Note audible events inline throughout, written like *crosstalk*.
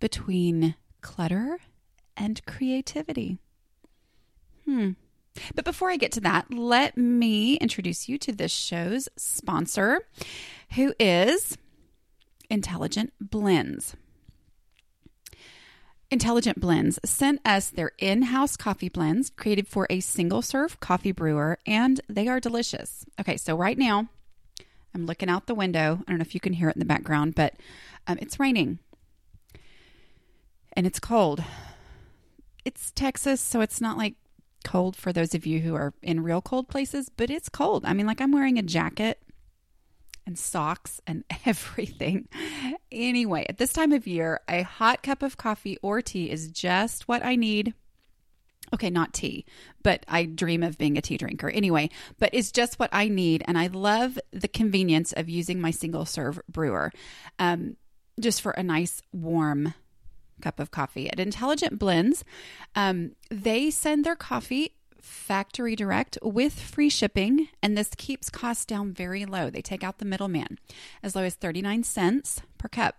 Between Clutter and Creativity. Hmm. But before I get to that, let me introduce you to this show's sponsor, who is Intelligent Blends. Intelligent Blends sent us their in house coffee blends created for a single serve coffee brewer, and they are delicious. Okay, so right now, I'm looking out the window. I don't know if you can hear it in the background, but um, it's raining and it's cold. It's Texas, so it's not like cold for those of you who are in real cold places, but it's cold. I mean, like I'm wearing a jacket and socks and *laughs* everything. Anyway, at this time of year, a hot cup of coffee or tea is just what I need. Okay, not tea, but I dream of being a tea drinker. Anyway, but it's just what I need. And I love the convenience of using my single serve brewer um, just for a nice, warm cup of coffee. At Intelligent Blends, um, they send their coffee factory direct with free shipping, and this keeps costs down very low. They take out the middleman, as low as 39 cents per cup.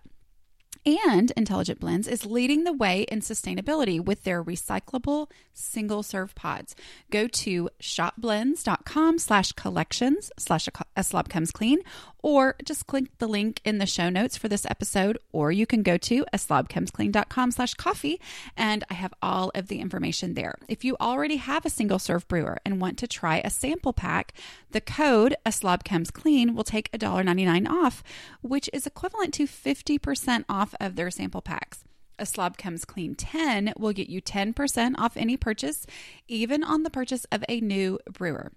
And Intelligent Blends is leading the way in sustainability with their recyclable single serve pods. Go to shopblends.com slash collections slash a slob comes clean, or just click the link in the show notes for this episode, or you can go to a slobcomesclean.com slash coffee, and I have all of the information there. If you already have a single serve brewer and want to try a sample pack, the code a slob comes clean will take $1.99 off, which is equivalent to 50% off of their sample packs. A Slob Comes Clean 10 will get you 10% off any purchase, even on the purchase of a new brewer.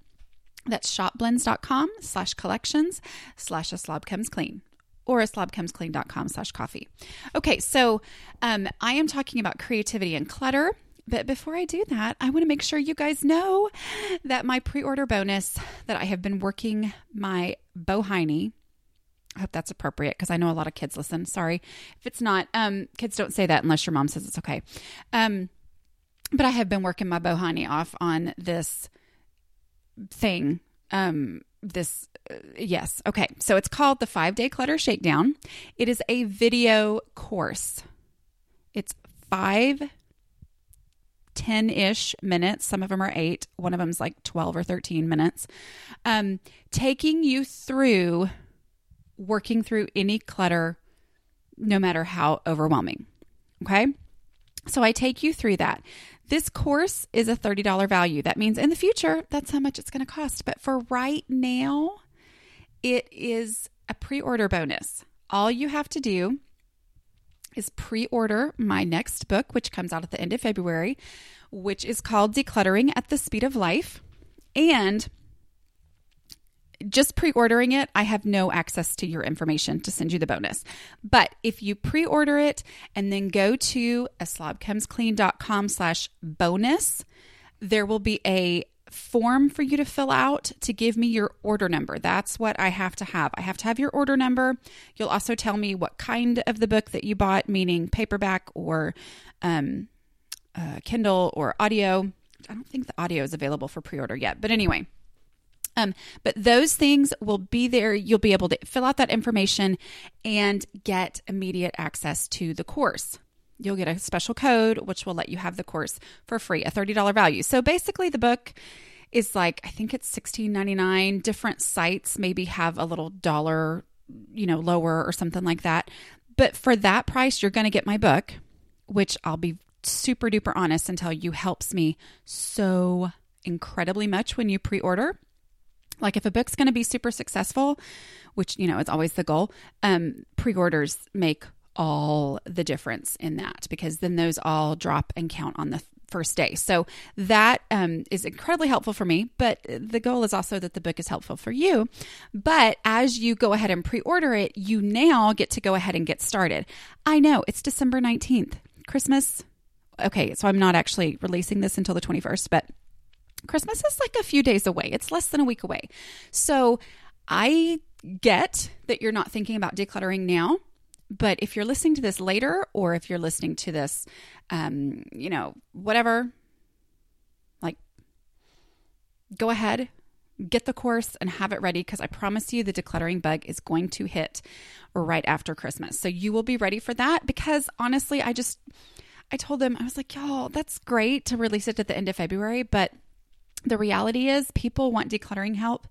That's shopblends.com slash collections slash a slob comes clean or a slobcomesclean.com slash coffee. Okay, so um, I am talking about creativity and clutter. But before I do that, I want to make sure you guys know that my pre order bonus that I have been working my Bohiney. I hope that's appropriate because I know a lot of kids listen. Sorry if it's not. Um, kids don't say that unless your mom says it's okay. Um, but I have been working my Bohiney off on this thing. Um, this, uh, yes. Okay. So it's called the five day clutter shakedown. It is a video course. It's five 10 ish minutes. Some of them are eight. One of them's like 12 or 13 minutes. Um, taking you through working through any clutter, no matter how overwhelming. Okay. So I take you through that. This course is a $30 value. That means in the future, that's how much it's going to cost. But for right now, it is a pre order bonus. All you have to do is pre order my next book, which comes out at the end of February, which is called Decluttering at the Speed of Life. And just pre ordering it, I have no access to your information to send you the bonus. But if you pre order it and then go to a slobcomesclean.com slash bonus, there will be a form for you to fill out to give me your order number. That's what I have to have. I have to have your order number. You'll also tell me what kind of the book that you bought, meaning paperback or um, uh, Kindle or audio. I don't think the audio is available for pre order yet. But anyway, um, but those things will be there. You'll be able to fill out that information and get immediate access to the course. You'll get a special code, which will let you have the course for free, a $30 value. So basically, the book is like, I think it's $16.99. Different sites maybe have a little dollar, you know, lower or something like that. But for that price, you're going to get my book, which I'll be super duper honest and tell you helps me so incredibly much when you pre order. Like if a book's going to be super successful, which you know is always the goal, um, pre-orders make all the difference in that because then those all drop and count on the first day. So that um, is incredibly helpful for me. But the goal is also that the book is helpful for you. But as you go ahead and pre order it, you now get to go ahead and get started. I know it's December 19th, Christmas. Okay, so I'm not actually releasing this until the 21st, but Christmas is like a few days away. It's less than a week away. So I get that you're not thinking about decluttering now. But if you're listening to this later, or if you're listening to this, um, you know, whatever, like, go ahead, get the course and have it ready because I promise you the decluttering bug is going to hit right after Christmas. So you will be ready for that because honestly, I just, I told them, I was like, y'all, that's great to release it at the end of February, but the reality is people want decluttering help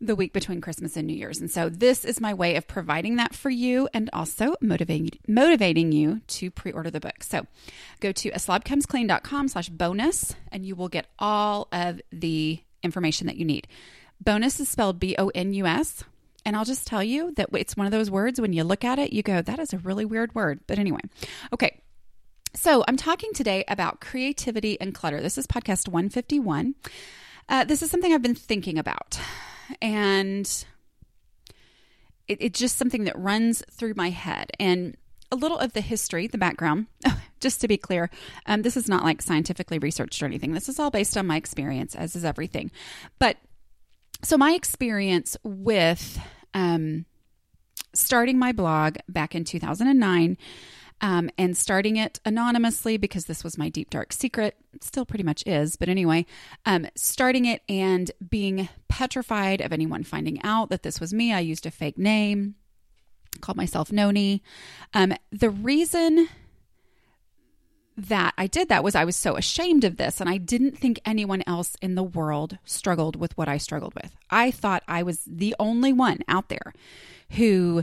the week between Christmas and New Year's. And so this is my way of providing that for you and also motivating motivating you to pre-order the book. So go to aslobcomesclean.com slash bonus and you will get all of the information that you need. Bonus is spelled B-O-N-U-S. And I'll just tell you that it's one of those words when you look at it, you go, that is a really weird word. But anyway, okay. So I'm talking today about creativity and clutter. This is podcast 151. Uh, this is something I've been thinking about and it, it's just something that runs through my head. And a little of the history, the background, *laughs* just to be clear, um, this is not like scientifically researched or anything. This is all based on my experience, as is everything. But so, my experience with um, starting my blog back in 2009 um, and starting it anonymously because this was my deep dark secret still pretty much is but anyway um, starting it and being petrified of anyone finding out that this was me i used a fake name called myself Nony um, the reason that I did that was I was so ashamed of this and I didn't think anyone else in the world struggled with what I struggled with. I thought I was the only one out there who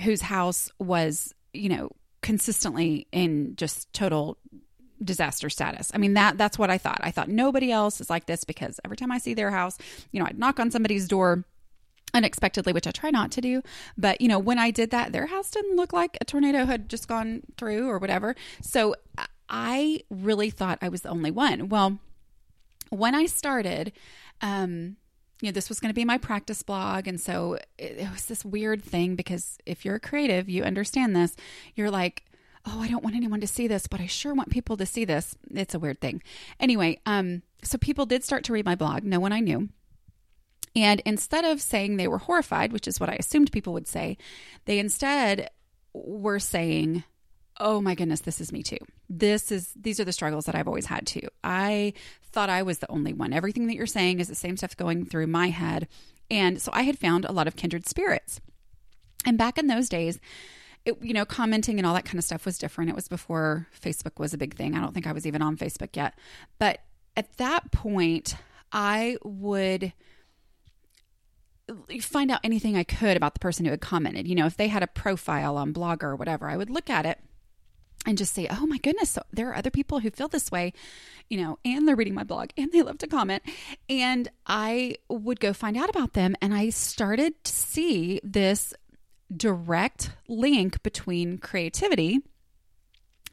whose house was, you know, consistently in just total disaster status. I mean that that's what I thought. I thought nobody else is like this because every time I see their house, you know, I'd knock on somebody's door unexpectedly, which I try not to do. But, you know, when I did that, their house didn't look like a tornado had just gone through or whatever. So I really thought I was the only one. Well, when I started, um, you know, this was going to be my practice blog. And so it, it was this weird thing because if you're a creative, you understand this. You're like, oh, I don't want anyone to see this, but I sure want people to see this. It's a weird thing. Anyway, um, so people did start to read my blog, no one I knew. And instead of saying they were horrified, which is what I assumed people would say, they instead were saying, oh my goodness, this is me too. This is these are the struggles that I've always had too. I thought I was the only one. Everything that you're saying is the same stuff going through my head. And so I had found a lot of kindred spirits. And back in those days, it, you know, commenting and all that kind of stuff was different. It was before Facebook was a big thing. I don't think I was even on Facebook yet. But at that point, I would find out anything I could about the person who had commented. You know, if they had a profile on Blogger or whatever, I would look at it and just say, oh my goodness, so there are other people who feel this way, you know, and they're reading my blog *laughs* and they love to comment. And I would go find out about them. And I started to see this direct link between creativity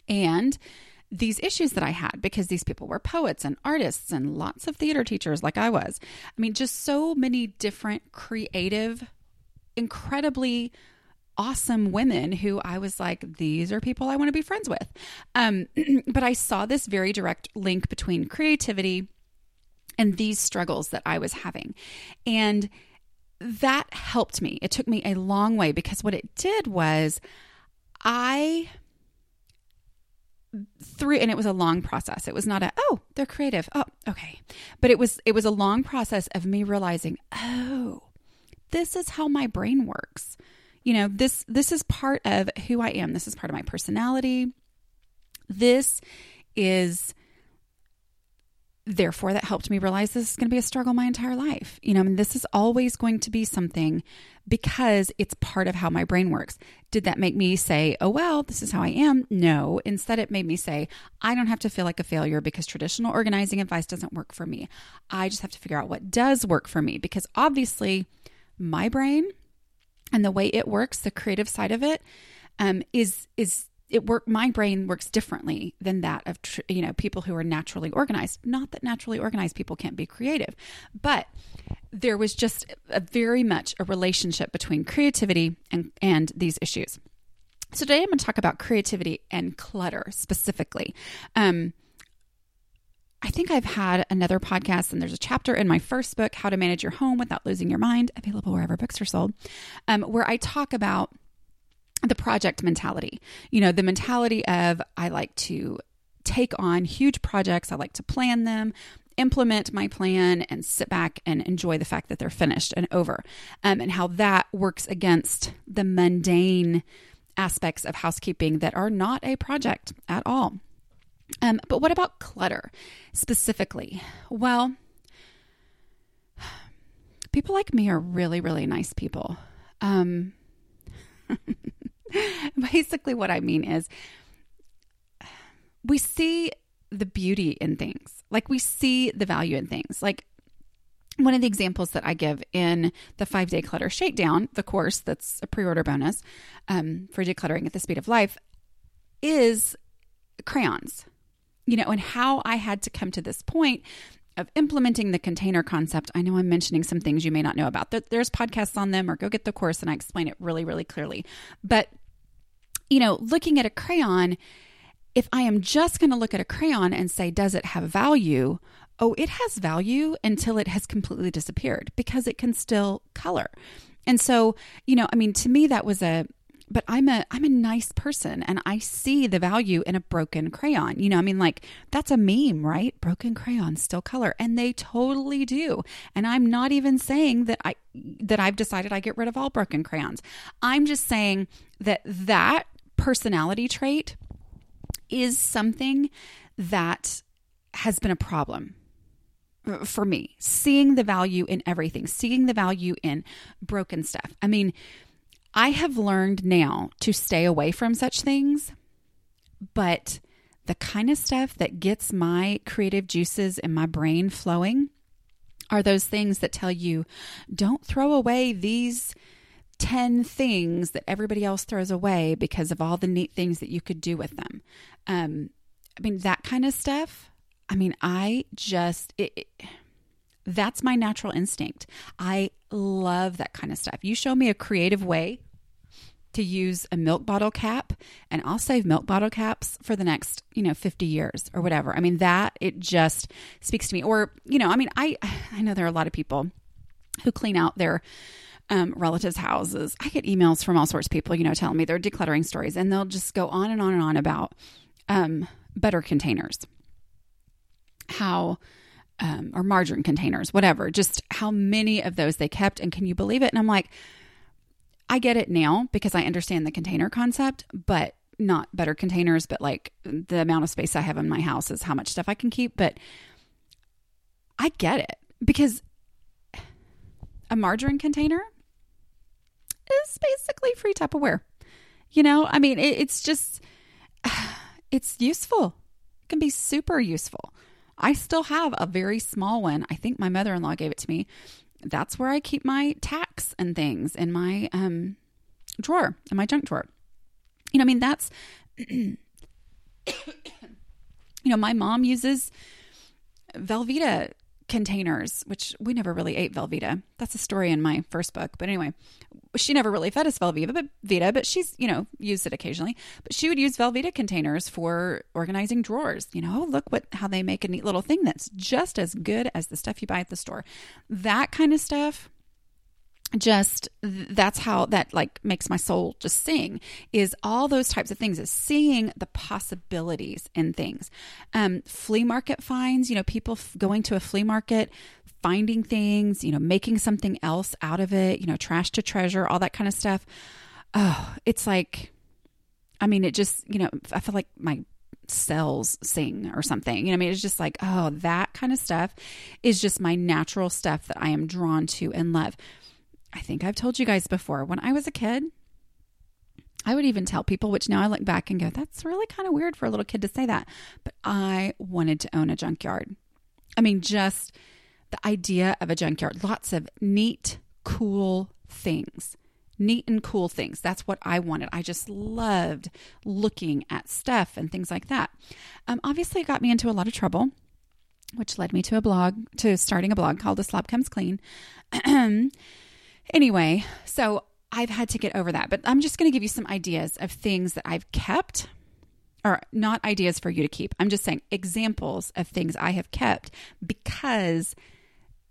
and these issues that I had because these people were poets and artists and lots of theater teachers, like I was. I mean, just so many different creative, incredibly awesome women who I was like, these are people I want to be friends with. Um, *clears throat* but I saw this very direct link between creativity and these struggles that I was having. And that helped me. It took me a long way because what it did was I through and it was a long process it was not a oh they're creative oh okay but it was it was a long process of me realizing oh this is how my brain works you know this this is part of who i am. This is part of my personality. This is therefore that helped me realize this is going to be a struggle my entire life. You know I mean, this is always going to be something because it's part of how my brain works. Did that make me say oh well this is how i am no. Instead it made me say i don't have to feel like a failure because traditional organizing advice doesn't work for me. I just have to figure out what does work for me. Because obviously my brain and the way it works, the creative side of it, um, is is it work my brain works differently than that of tr- you know people who are naturally organized. Not that naturally organized people can't be creative but there was just a very much a relationship between creativity and and these issues. So today i'm going to talk about creativity and clutter specifically. Um, I think I've had another podcast, and there's a chapter in my first book, How to Manage Your Home Without Losing Your Mind, available wherever books are sold, um, where I talk about the project mentality. You know, the mentality of I like to take on huge projects, I like to plan them, implement my plan, and sit back and enjoy the fact that they're finished and over, um, and how that works against the mundane aspects of housekeeping that are not a project at all. Um, but what about clutter specifically? Well, people like me are really, really nice people. Um, *laughs* basically, what I mean is we see the beauty in things, like we see the value in things. Like one of the examples that I give in the five day clutter shakedown, the course that's a pre order bonus um, for decluttering at the speed of life, is crayons. You know, and how I had to come to this point of implementing the container concept. I know I'm mentioning some things you may not know about. There's podcasts on them, or go get the course and I explain it really, really clearly. But, you know, looking at a crayon, if I am just going to look at a crayon and say, does it have value? Oh, it has value until it has completely disappeared because it can still color. And so, you know, I mean, to me, that was a but I'm a I'm a nice person and I see the value in a broken crayon. You know, I mean like that's a meme, right? Broken crayons still color and they totally do. And I'm not even saying that I that I've decided I get rid of all broken crayons. I'm just saying that that personality trait is something that has been a problem for me seeing the value in everything seeing the value in broken stuff i mean I have learned now to stay away from such things, but the kind of stuff that gets my creative juices and my brain flowing are those things that tell you don't throw away these 10 things that everybody else throws away because of all the neat things that you could do with them. Um, I mean, that kind of stuff. I mean, I just, it, it, that's my natural instinct. I love that kind of stuff. You show me a creative way to use a milk bottle cap and I'll save milk bottle caps for the next, you know, 50 years or whatever. I mean, that it just speaks to me. Or, you know, I mean, I I know there are a lot of people who clean out their um, relatives' houses. I get emails from all sorts of people, you know, telling me their decluttering stories, and they'll just go on and on and on about um, butter containers, how, um, or margarine containers, whatever, just how many of those they kept. And can you believe it? And I'm like, I get it now because I understand the container concept, but not better containers, but like the amount of space I have in my house is how much stuff I can keep. But I get it because a margarine container is basically free Tupperware. You know, I mean, it, it's just, *sighs* it's useful. It can be super useful. I still have a very small one. I think my mother in law gave it to me that's where I keep my tacks and things in my um, drawer, in my junk drawer. You know, I mean, that's, *coughs* you know, my mom uses Velveeta containers, which we never really ate Velveeta. That's a story in my first book. But anyway, she never really fed us Velveeta, but Vita, but she's, you know, used it occasionally. But she would use Velveeta containers for organizing drawers. You know, oh, look what how they make a neat little thing that's just as good as the stuff you buy at the store. That kind of stuff just that's how that like makes my soul just sing is all those types of things is seeing the possibilities in things um flea market finds you know people f- going to a flea market finding things you know making something else out of it you know trash to treasure all that kind of stuff oh it's like i mean it just you know i feel like my cells sing or something. You know, I mean, it's just like, oh, that kind of stuff is just my natural stuff that I am drawn to and love. I think I've told you guys before, when I was a kid, I would even tell people, which now I look back and go, that's really kind of weird for a little kid to say that. But I wanted to own a junkyard. I mean, just the idea of a junkyard, lots of neat, cool things. neat and cool things. That's what I wanted. I just loved looking at stuff and things like that. Um, obviously, it got me into a lot of trouble, which led me to a blog, to starting a blog called The Slob Comes Clean. *clears throat* anyway, so I've had to get over that, but I'm just going to give you some ideas of things that I've kept. Or not ideas for you to keep. I'm just saying examples of things I have kept because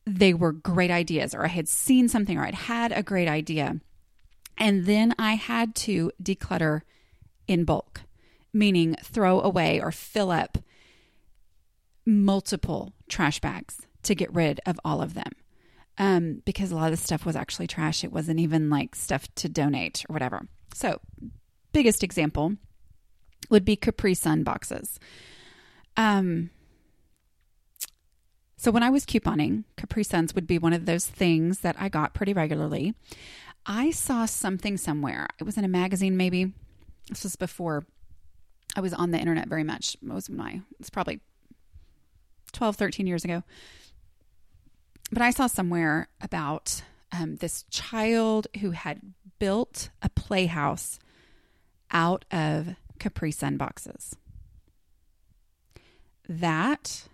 they were great ideas, or I had seen something, or I'd had a great idea and then I had to declutter in bulk, meaning throw away or fill up multiple trash bags to get rid of all of them. Um, because a lot of the stuff was actually trash. It wasn't even like stuff to donate or whatever. So, biggest example would be Capri Sun boxes. Um, so when I was couponing, Capri Suns would be one of those things that I got pretty regularly. I saw something somewhere. It was in a magazine, maybe. This was before I was on the internet very much. It was my, it's probably 12, 13 years ago. But I saw somewhere about um, this child who had built a playhouse out of Capri Sun boxes. That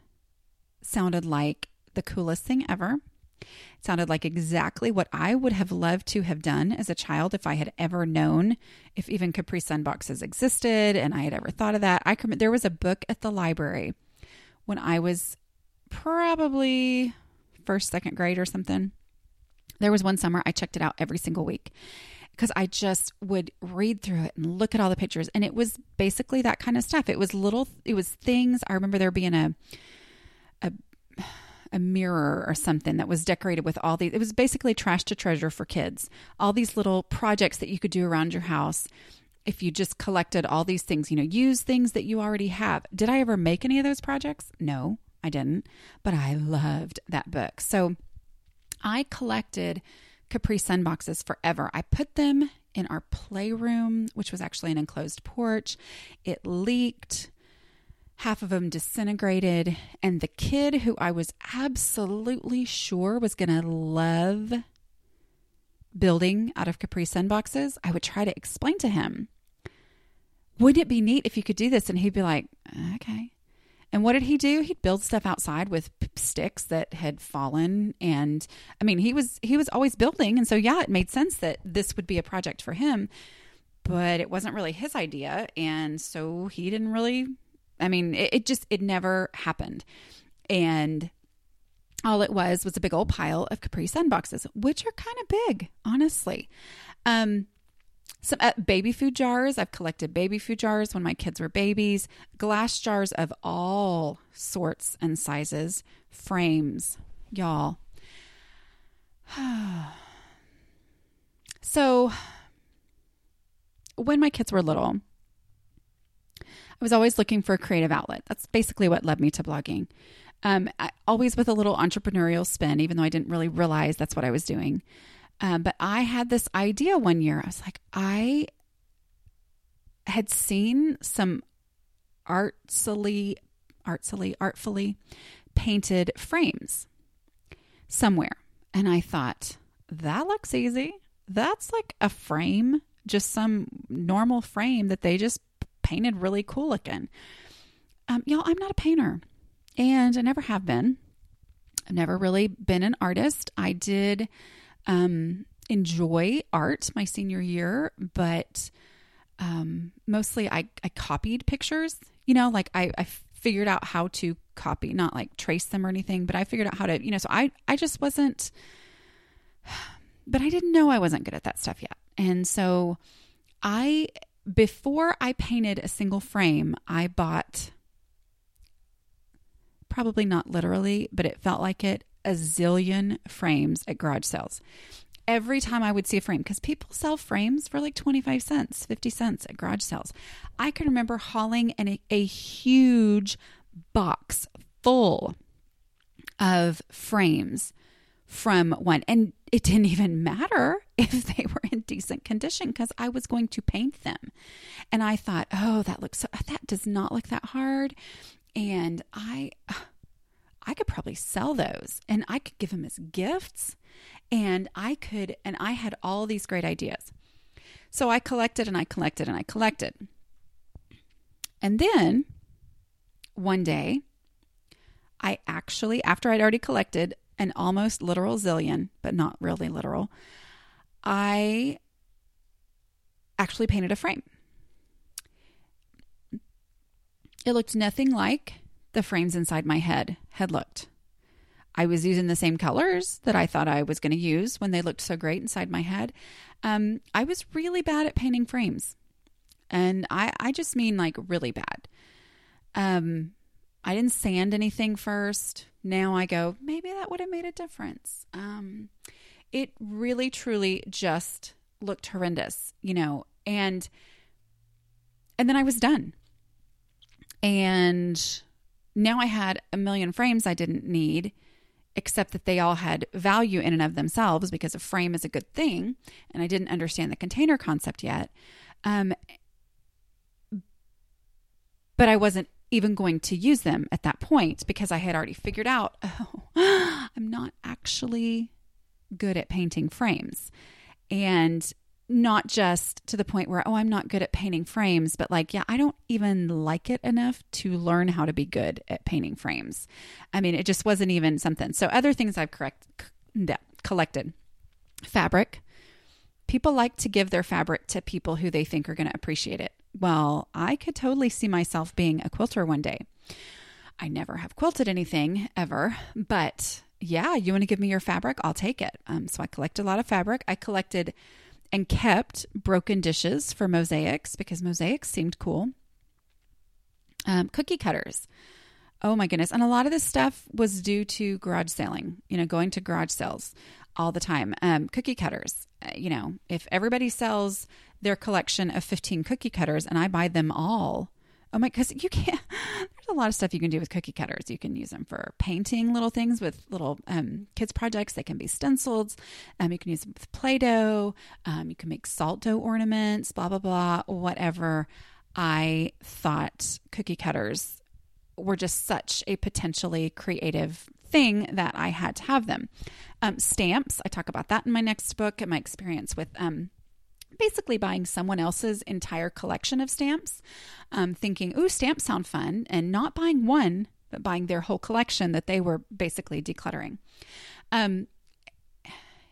sounded like the coolest thing ever It sounded like exactly what I would have loved to have done as a child if I had ever known if even Capri Sun boxes existed and I had ever thought of that. I there was a book at the library when I was probably first, second grade or something. There was one summer I checked it out every single week because I just would read through it and look at all the pictures. And it was basically that kind of stuff. It was little, it was things. I remember there being a, a a mirror or something that was decorated with all these. It was basically trash to treasure for kids. All these little projects that you could do around your house if you just collected all these things, you know, use things that you already have. Did I ever make any of those projects? No, I didn't, but I loved that book. So I collected Capri Sun boxes forever. I put them in our playroom, which was actually an enclosed porch. It leaked half of them disintegrated. And the kid who I was absolutely sure was going to love building out of Capri Sun boxes, I would try to explain to him, wouldn't it be neat if you could do this? And he'd be like, uh, okay. And what did he do? He'd build stuff outside with sticks that had fallen and I mean, he was he was always building and so yeah, it made sense that this would be a project for him, but it wasn't really his idea and so he didn't really I mean, it, it just, it never happened. And all it was was a big old pile of Capri Sun boxes, which are kind of big, honestly. Um, some uh, baby food jars. I've collected baby food jars when my kids were babies, glass jars of all sorts and sizes, frames, y'all. *sighs* so, when my kids were little, I was always looking for a creative outlet. That's basically what led me to blogging. Um, I, always with a little entrepreneurial spin, even though I didn't really realize that's what I was doing. Um, but I had this idea one year. I was like, I had seen some artfully, artfully, artfully painted frames somewhere. And I thought, that looks easy. That's like a frame, just some normal frame that they just painted really cool looking. Um, y'all, I'm not a painter, and I never have been. I've never really been an artist. I did um, enjoy art my senior year, but um, mostly I, I copied pictures. You know, like I, I figured out how to copy, not like trace them or anything, but I figured out how to, you know, so I, I just wasn't, *sighs* but I didn't know I wasn't good at that stuff yet. And so I before I painted a single frame, I bought probably not literally, but it felt like it a zillion frames at garage sales. Every time I would see a frame, because people sell frames for like 25 cents, 50 cents at garage sales. I can remember hauling an, a, huge box full of frames from one. And it didn't even matter *laughs* if they were in decent condition because I was going to paint them. And I thought, oh, that looks so, that does not look that hard. And I, I could probably sell those and I could give them as gifts. And I could, and I had all these great ideas. So I collected and I collected and I collected. And then one day, I actually, after I'd already collected an almost literal zillion, but not really literal, I actually painted a frame. It looked nothing like the frames inside my head had looked. I was using the same colors that I thought I was going to use when they looked so great inside my head. Um, I was really bad at painting frames. And I, I just mean like really bad. Um, I didn't sand anything first. Now I go, maybe that would have made a difference. Um, it really, truly just looked horrendous, you know, and and then I was done. And now I had a million frames I didn't need, except that they all had value in and of themselves because a frame is a good thing. And I didn't understand the container concept yet. Um, but I wasn't even going to use them at that point because I had already figured out, *laughs* oh, I'm not actually good at painting frames. And not just to the point where, oh, I'm not good at painting frames, but like, yeah, I don't even like it enough to learn how to be good at painting frames. I mean, it just wasn't even something. So, other things I've correct, collected fabric. People like to give their fabric to people who they think are going to appreciate it well, I could totally see myself being a quilter one day. I never have quilted anything ever, but yeah, you want to give me your fabric? I'll take it. Um, so I collected a lot of fabric. I collected and kept broken dishes for mosaics because mosaics seemed cool. Um, cookie cutters. Oh my goodness. And a lot of this stuff was due to garage selling, you know, going to garage sales all the time. Um, cookie cutters, uh, you know, if everybody sells their collection of 15 cookie cutters and I buy them all. Oh my, because you can't, *laughs* there's a lot of stuff you can do with cookie cutters. You can use them for painting little things with little um, kids' projects. They can be stenciled. Um, you can use them with Play Doh. Um, you can make salt dough ornaments, blah, blah, blah, whatever. I thought cookie cutters were just such a potentially creative thing that I had to have them. Um, stamps, I talk about that in my next book and my experience with um, basically buying someone else's entire collection of stamps, um, thinking, ooh, stamps sound fun, and not buying one, but buying their whole collection that they were basically decluttering. Um,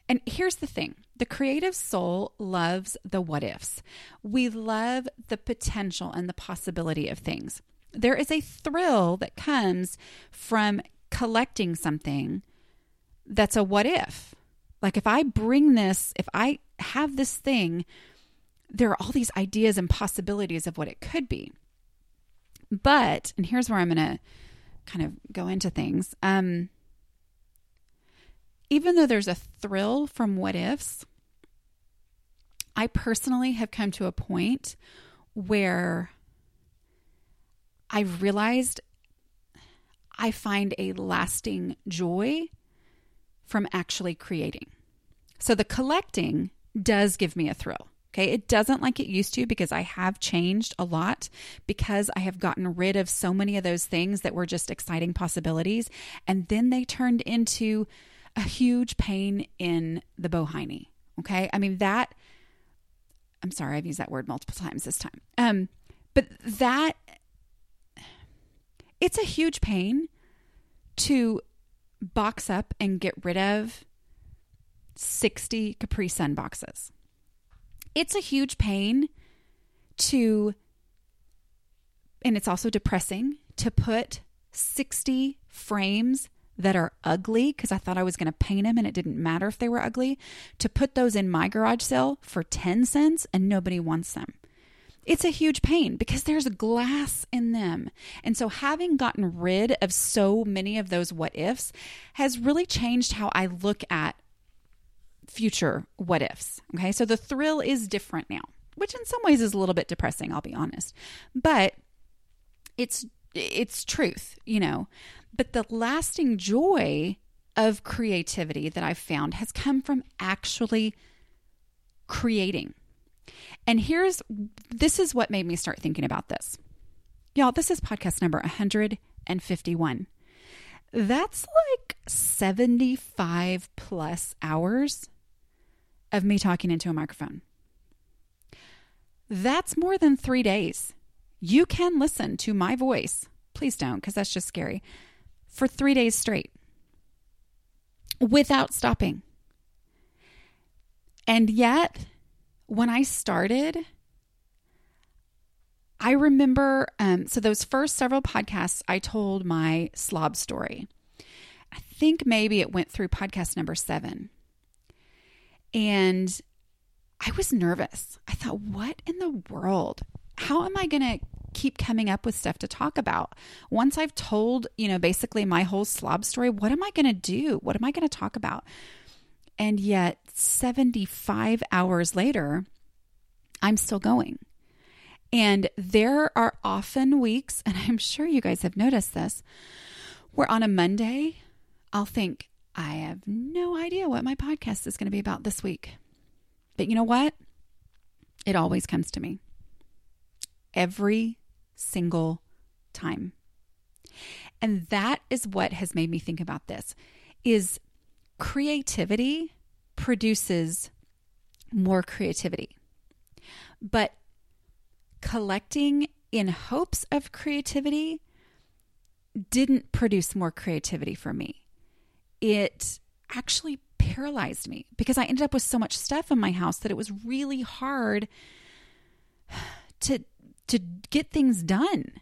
and here's the thing the creative soul loves the what ifs. We love the potential and the possibility of things. There is a thrill that comes from collecting something that's a what if. Like if I bring this, if I have this thing, there are all these ideas and possibilities of what it could be. But, and here's where I'm going to kind of go into things. Um, even though there's a thrill from what ifs, I personally have come to a point where I've realized I find a lasting joy from actually creating. So the collecting does give me a thrill. Okay. It doesn't like it used to because I have changed a lot because I have gotten rid of so many of those things that were just exciting possibilities. And then they turned into a huge pain in the bohiny. Okay. I mean, that, I'm sorry, I've used that word multiple times this time. Um, but that, it's a huge pain to box up and get rid of 60 Capri Sun boxes. It's a huge pain to, and it's also depressing to put 60 frames that are ugly because I thought I was going to paint them and it didn't matter if they were ugly, to put those in my garage sale for 10 cents and nobody wants them. It's a huge pain because there's glass in them. And so, having gotten rid of so many of those what ifs has really changed how I look at future what ifs. Okay. So the thrill is different now, which in some ways is a little bit depressing, I'll be honest. But it's it's truth, you know. But the lasting joy of creativity that I've found has come from actually creating. And here's this is what made me start thinking about this. Y'all, this is podcast number 151. That's like 75 plus hours of me talking into a microphone. That's more than three days. You can listen to my voice. Please don't, because that's just scary. For three days straight without stopping. And yet, when I started, I remember, um, so those first several podcasts, I told my slob story. I think maybe it went through podcast number seven. And I was nervous. I thought, what in the world? How am I going to keep coming up with stuff to talk about? Once I've told, you know, basically my whole slob story, what am I going to do? What am I going to talk about? And yet, 75 hours later, I'm still going. And there are often weeks, and *laughs* I'm sure you guys have noticed this, where on a Monday, I'll think, I have no idea what my podcast is going to be about this week. But you know what? It always comes to me. Every single time. And that is what has made me think about this is creativity produces more creativity. But collecting in hopes of creativity didn't produce more creativity for me. It actually paralyzed me because I ended up with so much stuff in my house that it was really hard to to get things done.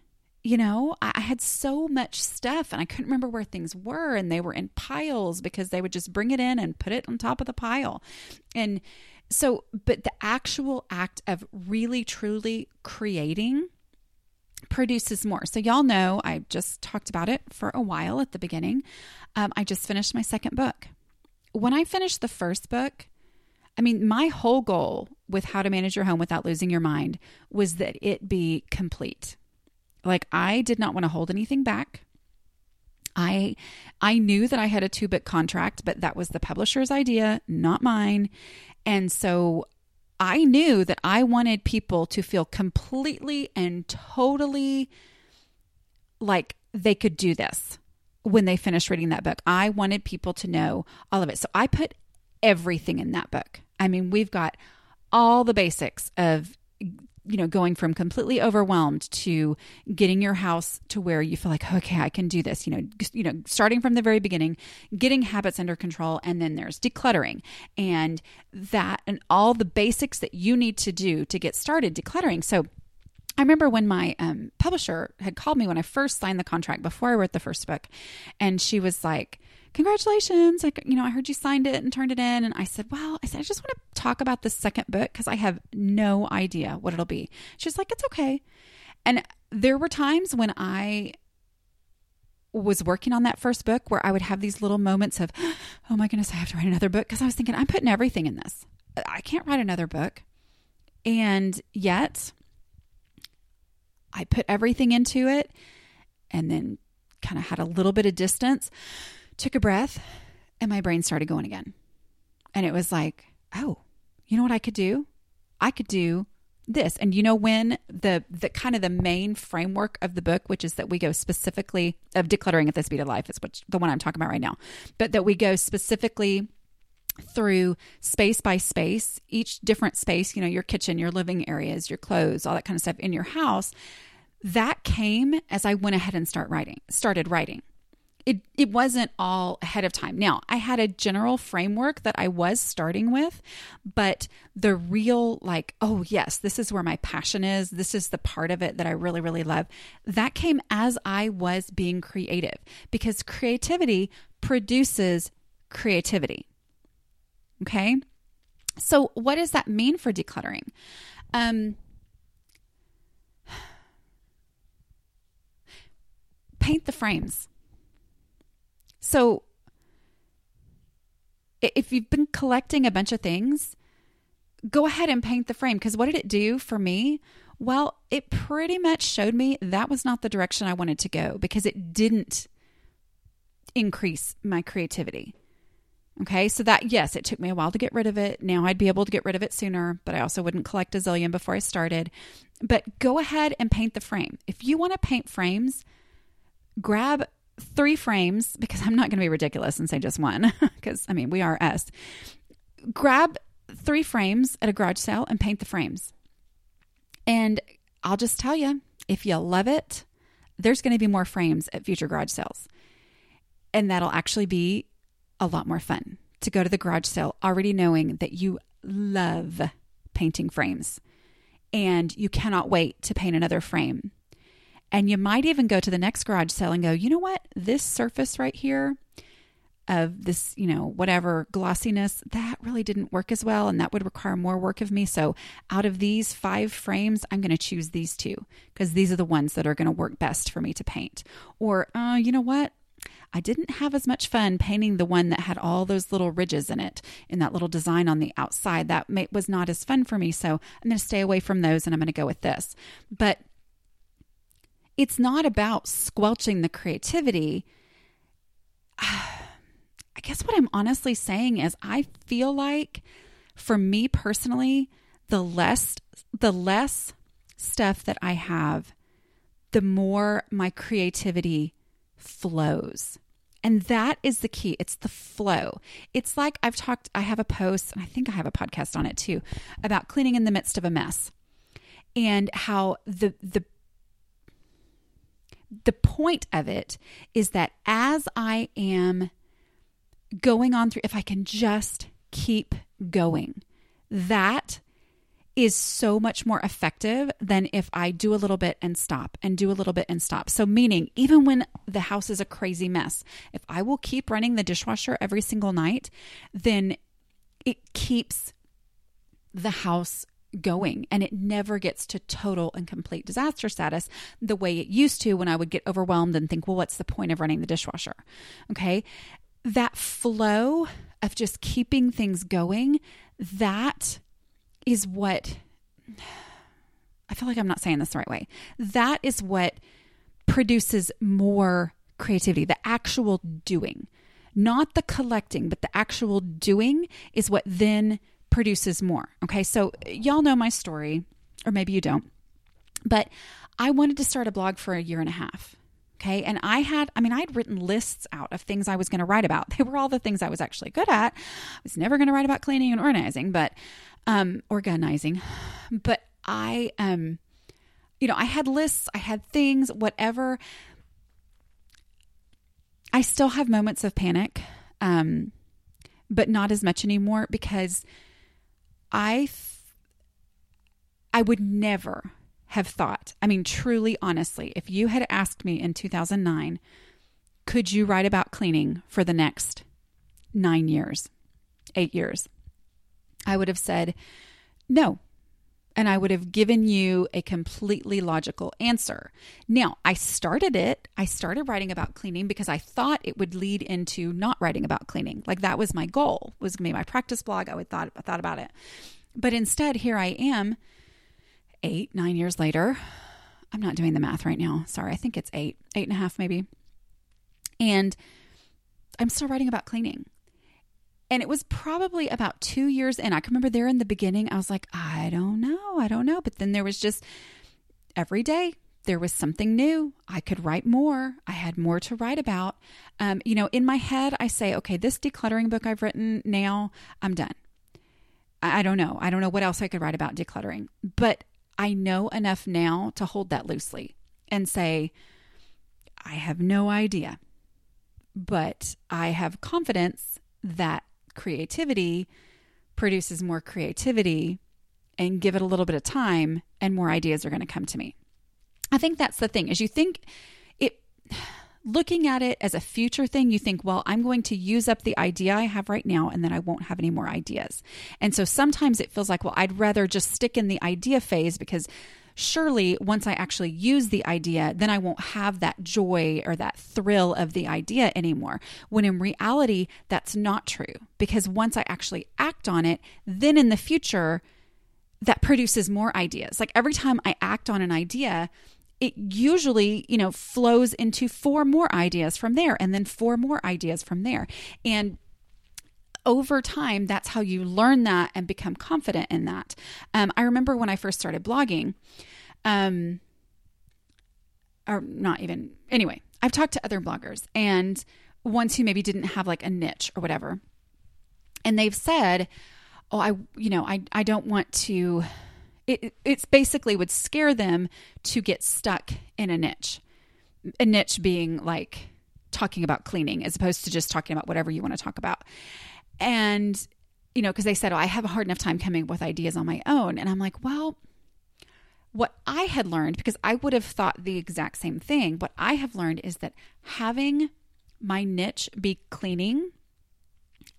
You know, I had so much stuff and I couldn't remember where things were and they were in piles because they would just bring it in and put it on top of the pile. And so, but the actual act of really truly creating produces more. So, y'all know I just talked about it for a while at the beginning. Um, I just finished my second book. When I finished the first book, I mean, my whole goal with how to manage your home without losing your mind was that it be complete. Like, I did not want to hold anything back. I I knew that I had a two book contract, but that was the publisher's idea, not mine. And so I knew that I wanted people to feel completely and totally like they could do this when they finished reading that book. I wanted people to know all of it. So I put everything in that book. I mean, we've got all the basics of you know going from completely overwhelmed to getting your house to where you feel like okay i can do this you know you know starting from the very beginning getting habits under control and then there's decluttering. And that and all the basics that you need to do to get started decluttering. So I remember when my um, publisher had called me when I first signed the contract before I wrote the first book, and she was like, congratulations. Like, you know, I heard you signed it and turned it in. And I said, well, I said, I just want to talk about the second book because I have no idea what it'll be. She's like, it's okay. And there were times when I was working on that first book where I would have these little moments of, oh my goodness, I have to write another book because I was thinking, I'm putting everything in this. I can't write another book. And yet, I put everything into it and then kind of had a little bit of distance took a breath, and my brain started going again. And it was like, oh, you know what I could do? I could do this. And you know when the the kind of the main framework of the book, which is that we go specifically of decluttering at the speed of life, is what the one I'm talking about right now, but that we go specifically through space by space, each different space, you know, your kitchen, your living areas, your clothes, all that kind of stuff in your house. That came as I went ahead and start writing, started writing it it wasn't all ahead of time. Now, I had a general framework that I was starting with, but the real like, oh yes, this is where my passion is. This is the part of it that I really really love. That came as I was being creative because creativity produces creativity. Okay? So, what does that mean for decluttering? Um paint the frames so if you've been collecting a bunch of things, go ahead and paint the frame because what did it do for me? Well, it pretty much showed me that was not the direction I wanted to go because it didn't increase my creativity. Okay, so that, yes, it took me a while to get rid of it. Now I'd be able to get rid of it sooner, but I also wouldn't collect a zillion before I started. But go ahead and paint the frame. If you want to paint frames, grab three frames because I'm not going to be ridiculous and say just one *laughs* because I mean, we are us. Grab three frames at a garage sale and paint the frames. And I'll just tell you, if you love it, there's going to be more frames at future garage sales. And that'll actually be a lot more fun to go to the garage sale already knowing that you love painting frames and you cannot wait to paint another frame. And you might even go to the next garage sale and go, you know what? This surface right here of this, you know, whatever glossiness, that really didn't work as well. And that would require more work of me. So out of these five frames, I'm going to choose these two because these are the ones that are going to work best for me to paint. Or, uh, you know what? I didn't have as much fun painting the one that had all those little ridges in it in that little design on the outside. That may, was not as fun for me. So I'm going to stay away from those and I'm going to go with this. But it's not about squelching the creativity. *sighs* I guess what I'm honestly saying is I feel like for me personally, the less the less stuff that I have, the more my creativity flows. And that is the key. It's the flow. It's like I've talked, I have a post, and I think I have a podcast on it too, about cleaning in the midst of a mess and how the, the, the point of it is that as I am going on through, if I can just keep going, that is so much more effective than if I do a little bit and stop and do a little bit and stop. So, meaning, even when the house is a crazy mess, if I will keep running the dishwasher every single night, then it keeps the house going and it never gets to total and complete disaster status the way it used to when I would get overwhelmed and think, well, what's the point of running the dishwasher? Okay. That flow of just keeping things going, that is what I feel like I'm not saying this the right way. That is what produces more creativity, the actual doing, not the collecting, but the actual doing is what then produces more. Okay, so y'all know my story, or maybe you don't, but I wanted to start a blog for a year and a half. Okay. And I had, I mean, I had written lists out of things I was going to write about. *laughs* They were all the things I was actually good at. I was never going to write about cleaning and organizing, but um, organizing. *sighs* But I, um, you know, I had lists, I had things, whatever. I still have moments of panic, um, but not as much anymore because I, I would never have thought. I mean, truly, honestly, if you had asked me in 2009, could you write about cleaning for the next nine years, eight years? I would have said no. And I would have given you a completely logical answer. Now, I started it. I started writing about cleaning because I thought it would lead into not writing about cleaning. Like that was my goal, was to be my practice blog. I would thought I thought about it. But instead, here I am, eight, nine years later. I'm not doing the math right now. Sorry, I think it's eight, eight and a half maybe. And I'm still writing about cleaning. And it was probably about two years in. I can remember there in the beginning, I was like, I don't know, I don't know. But then there was just every day there was something new. I could write more. I had more to write about. Um, you know, in my head, I say, okay, this decluttering book I've written now, I'm done. I, I don't know. I don't know what else I could write about decluttering. But I know enough now to hold that loosely and say, I have no idea. But I have confidence that creativity produces more creativity and give it a little bit of time and more ideas are going to come to me. I think that's the thing. As you think it *sighs* looking at it as a future thing, you think, well, I'm going to use up the idea I have right now and then I won't have any more ideas. And so sometimes it feels like, well, I'd rather just stick in the idea phase because surely once I actually use the idea, then I won't have that joy or that thrill of the idea anymore. When in reality, that's not true because once I actually act on it, then in the future, that produces more ideas. Like every time I act on an idea, it usually, you know, flows into four more ideas from there and then four more ideas from there. And over time, that's how you learn that and become confident in that. Um, I remember when I first started blogging, um, or not even, anyway, I've talked to other bloggers and ones who maybe didn't have like a niche or whatever. And they've said, oh, I, you know, I, I don't want to, it, it's basically would scare them to get stuck in a niche. A niche being like talking about cleaning as opposed to just talking about whatever you want to talk about. And, you know, because they said, oh, I have a hard enough time coming up with ideas on my own. And I'm like, well, what I had learned, because I would have thought the exact same thing, what I have learned is that having my niche be cleaning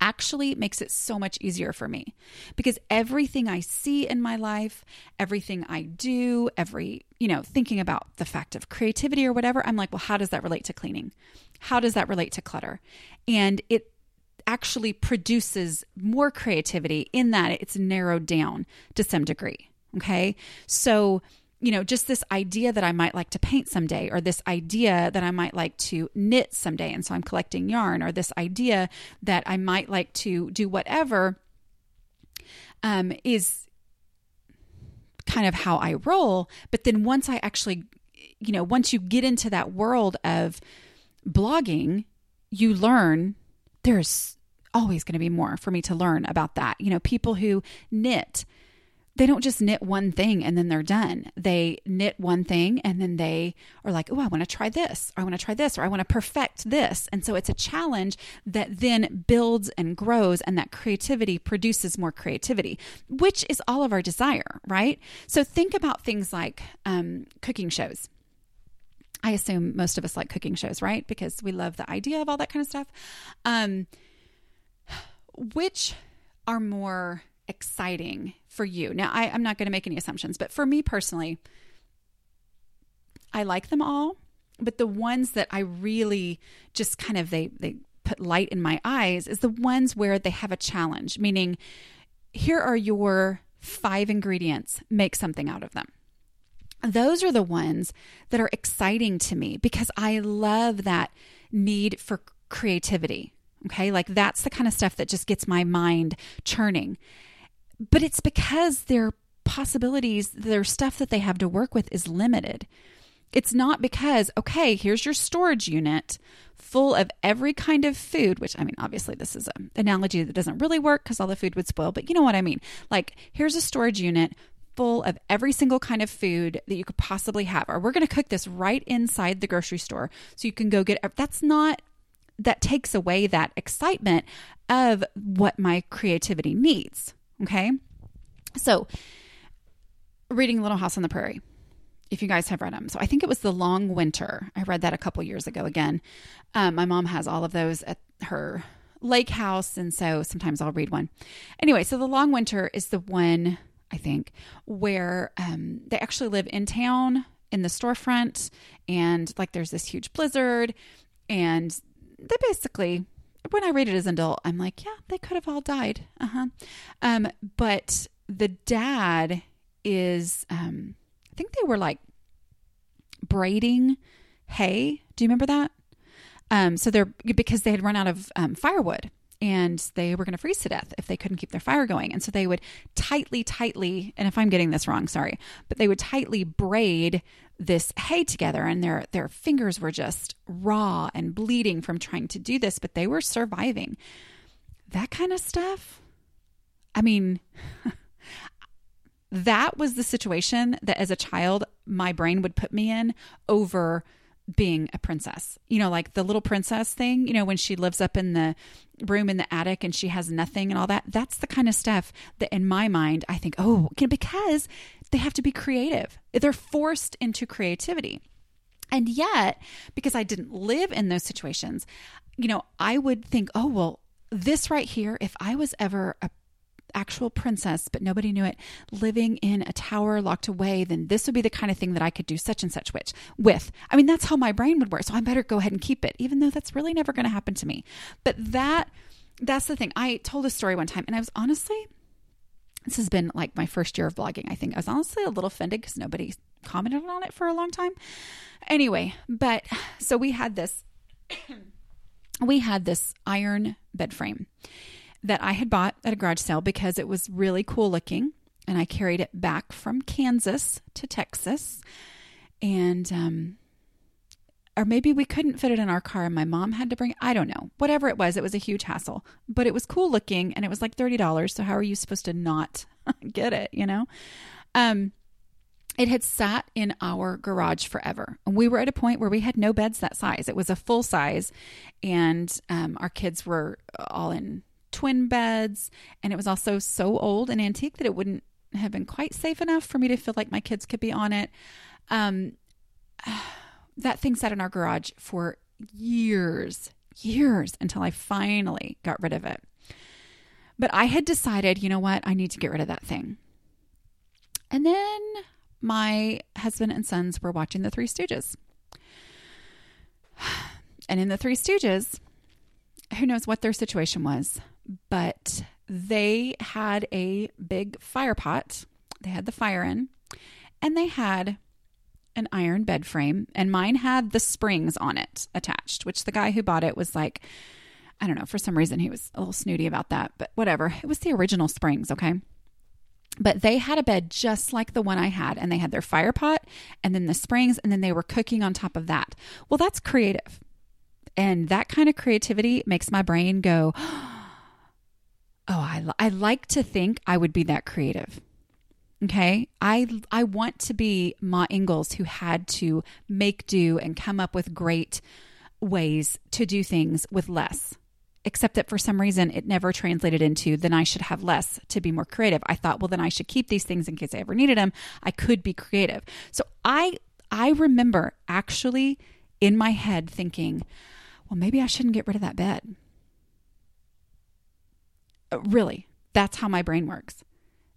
actually makes it so much easier for me because everything I see in my life, everything I do, every, you know, thinking about the fact of creativity or whatever, I'm like, well, how does that relate to cleaning? How does that relate to clutter? And it actually produces more creativity in that it's narrowed down to some degree. Okay. So, you know, just this idea that I might like to paint someday, or this idea that I might like to knit someday. And so I'm collecting yarn, or this idea that I might like to do whatever um, is kind of how I roll. But then once I actually, you know, once you get into that world of blogging, you learn there's always going to be more for me to learn about that. You know, people who knit, they don't just knit one thing and then they're done. They knit one thing and then they are like, oh, I want to try this, or I want to try this, or I want to perfect this. And so it's a challenge that then builds and grows, and that creativity produces more creativity, which is all of our desire, right? So think about things like um, cooking shows. I assume most of us like cooking shows, right? Because we love the idea of all that kind of stuff. Um, which are more exciting for you? Now, I, I'm not going to make any assumptions, but for me personally, I like them all, but the ones that I really just kind of they they put light in my eyes is the ones where they have a challenge, meaning here are your five ingredients, make something out of them. Those are the ones that are exciting to me because I love that need for creativity. Okay. Like that's the kind of stuff that just gets my mind churning but it's because their possibilities, their stuff that they have to work with is limited. It's not because, okay, here's your storage unit full of every kind of food, which I mean, obviously, this is an analogy that doesn't really work because all the food would spoil, but you know what I mean. Like, here's a storage unit full of every single kind of food that you could possibly have, or we're going to cook this right inside the grocery store so you can go get That's not, that takes away that excitement of what my creativity needs. Okay. So, reading Little House on the Prairie, if you guys have read them. So, I think it was The Long Winter. I read that a couple years ago again. Um, my mom has all of those at her lake house. And so sometimes I'll read one. Anyway, so The Long Winter is the one, I think, where um, they actually live in town in the storefront. And like there's this huge blizzard. And they basically when I read it as an adult, I'm like, yeah, they could have all died. Uh huh. Um, but the dad is, um, I think they were like braiding hay. Do you remember that? Um, so they're because they had run out of um, firewood and they were going to freeze to death if they couldn't keep their fire going. And so they would tightly, tightly, and if I'm getting this wrong, sorry, but they would tightly braid this hay together and their their fingers were just raw and bleeding from trying to do this, but they were surviving. That kind of stuff. I mean, *laughs* that was the situation that as a child my brain would put me in over being a princess. You know, like the little princess thing, you know, when she lives up in the room in the attic and she has nothing and all that. That's the kind of stuff that in my mind I think, oh, because they have to be creative. They're forced into creativity. And yet, because I didn't live in those situations, you know, I would think, oh, well, this right here, if I was ever a actual princess, but nobody knew it, living in a tower locked away, then this would be the kind of thing that I could do such and such which with. I mean, that's how my brain would work. So I better go ahead and keep it, even though that's really never going to happen to me. But that that's the thing. I told a story one time and I was honestly this has been like my first year of blogging, I think. I was honestly a little offended because nobody commented on it for a long time. Anyway, but so we had this *coughs* we had this iron bed frame that I had bought at a garage sale because it was really cool looking. And I carried it back from Kansas to Texas. And um, or maybe we couldn't fit it in our car and my mom had to bring I don't know. Whatever it was, it was a huge hassle. But it was cool looking and it was like $30, so how are you supposed to not *laughs* get it, you know? Um it had sat in our garage forever. And we were at a point where we had no beds that size. It was a full size, and um, our kids were all in twin beds. And it was also so old and antique that it wouldn't have been quite safe enough for me to feel like my kids could be on it. Um, *sighs* that thing sat in our garage for years, years until I finally got rid of it. But I had decided, you know what? I need to get rid of that thing. And then my husband and sons were watching The Three Stooges. *sighs* And in The Three Stooges, who knows what their situation was, but they had a big fire pot. They had the fire in, and they had an iron bed frame, and mine had the springs on it attached, which the guy who bought it was like, I don't know, for some reason he was a little snooty about that, but whatever. It was the original springs, okay? But they had a bed just like the one I had, and they had their fire pot and then the springs, and then they were cooking on top of that. Well, that's creative. And that kind of creativity makes my brain go, *gasps* oh, Oh, I, I like to think I would be that creative. Okay. I, I want to be Ma Ingalls who had to make do and come up with great ways to do things with less except that for some reason it never translated into then I should have less to be more creative. I thought, well, then I should keep these things in case I ever needed them. I could be creative. So I I remember actually in my head thinking, well, maybe I shouldn't get rid of that bed. Really, that's how my brain works.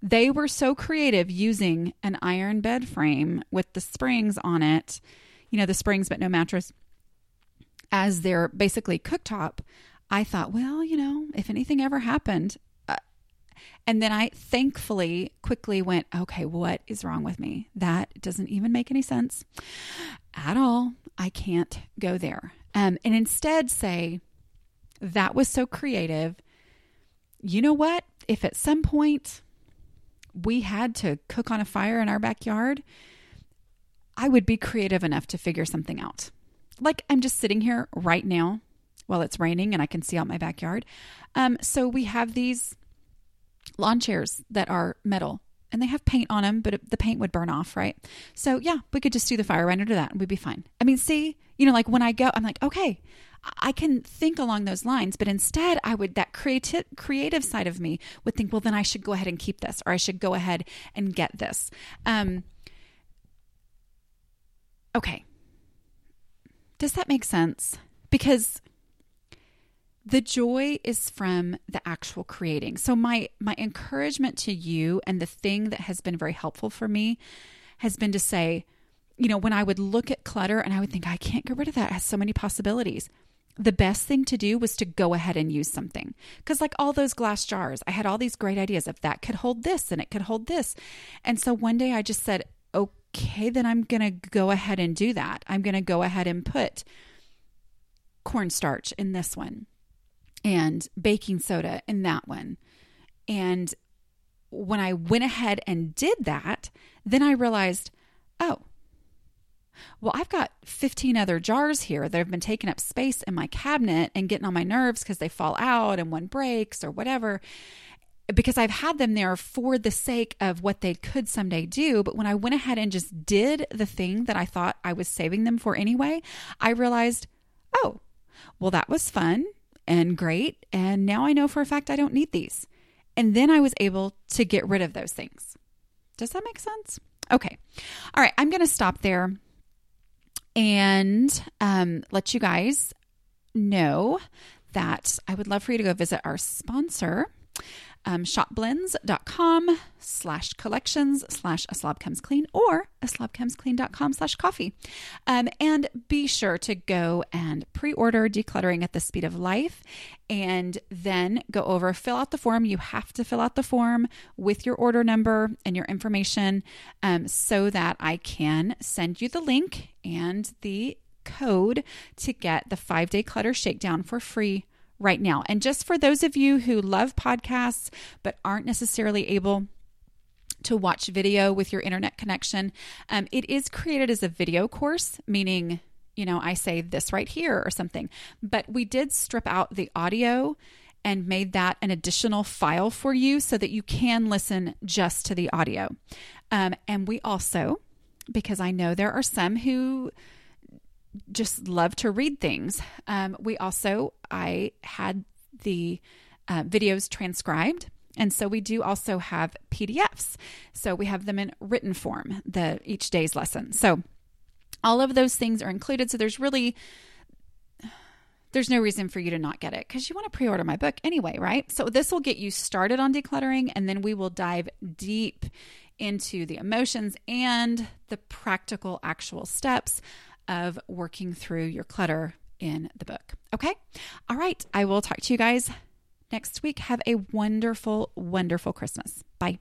They were so creative using an iron bed frame with the springs on it, you know, the springs but no mattress, as their basically cooktop. I thought, well, you know, if anything ever happened, uh, and then I thankfully quickly went, okay, what is wrong with me? That doesn't even make any sense at all. I can't go there. Um, and instead say, that was so creative. You know what? If at some point we had to cook on a fire in our backyard, I would be creative enough to figure something out. Like I'm just sitting here right now while it's raining and I can see out my backyard. Um, so we have these lawn chairs that are metal and they have paint on them, but the paint would burn off, right? So yeah, we could just do the fire right under that and we'd be fine. I mean, see, you know, like when I go, I'm like, okay, I can think along those lines, but instead I would that creative creative side of me would think, well, then I should go ahead and keep this, or I should go ahead and get this. Um, okay, does that make sense? Because the joy is from the actual creating. So my my encouragement to you and the thing that has been very helpful for me has been to say, you know, when I would look at clutter and I would think I can't get rid of that, it has so many possibilities. The best thing to do was to go ahead and use something. Cuz like all those glass jars, I had all these great ideas of that could hold this and it could hold this. And so one day I just said, "Okay, then I'm going to go ahead and do that. I'm going to go ahead and put cornstarch in this one." and baking soda in that one. And when I went ahead and did that, then I realized, oh, well, I've got 15 other jars here that have been taking up space in my cabinet and getting on my nerves because they fall out and one breaks or whatever. Because I've had them there for the sake of what they could someday do. But when I went ahead and just did the thing that I thought I was saving them for anyway, I realized, oh, well, that was fun and great. And now I know for a fact I don't need these. And then I was able to get rid of those things. Does that make sense? Okay. All right. I'm going to stop there and um, let you guys know that I would love for you to go visit our sponsor um, shopblends.com slash collections slash a slob comes clean or a slob comes clean.com slash coffee. Um, and be sure to go and pre-order decluttering at the speed of life and then go over, fill out the form. You have to fill out the form with your order number and your information um, so that I can send you the link and the code to get the five day clutter shakedown for free right now. And just for those of you who love podcasts but aren't necessarily able to watch video with your internet connection, um, it is created as a video course, meaning you know, I say this right here or something. But we did strip out the audio and made that an additional file for you so that you can listen just to the audio. Um, and we also, because I know there are some who just love to read things, um, we also, I had the uh, videos transcribed. And so we do also have PDFs. So we have them in written form, the each day's lesson. So all of those things are included. So there's really there's no reason for you to not get it because you want to pre-order my book anyway, right? So this will get you started on decluttering and then we will dive deep into the emotions and the practical actual steps of working through your clutter in the book. Okay? All right, I will talk to you guys next week. Have a wonderful, wonderful Christmas. Bye.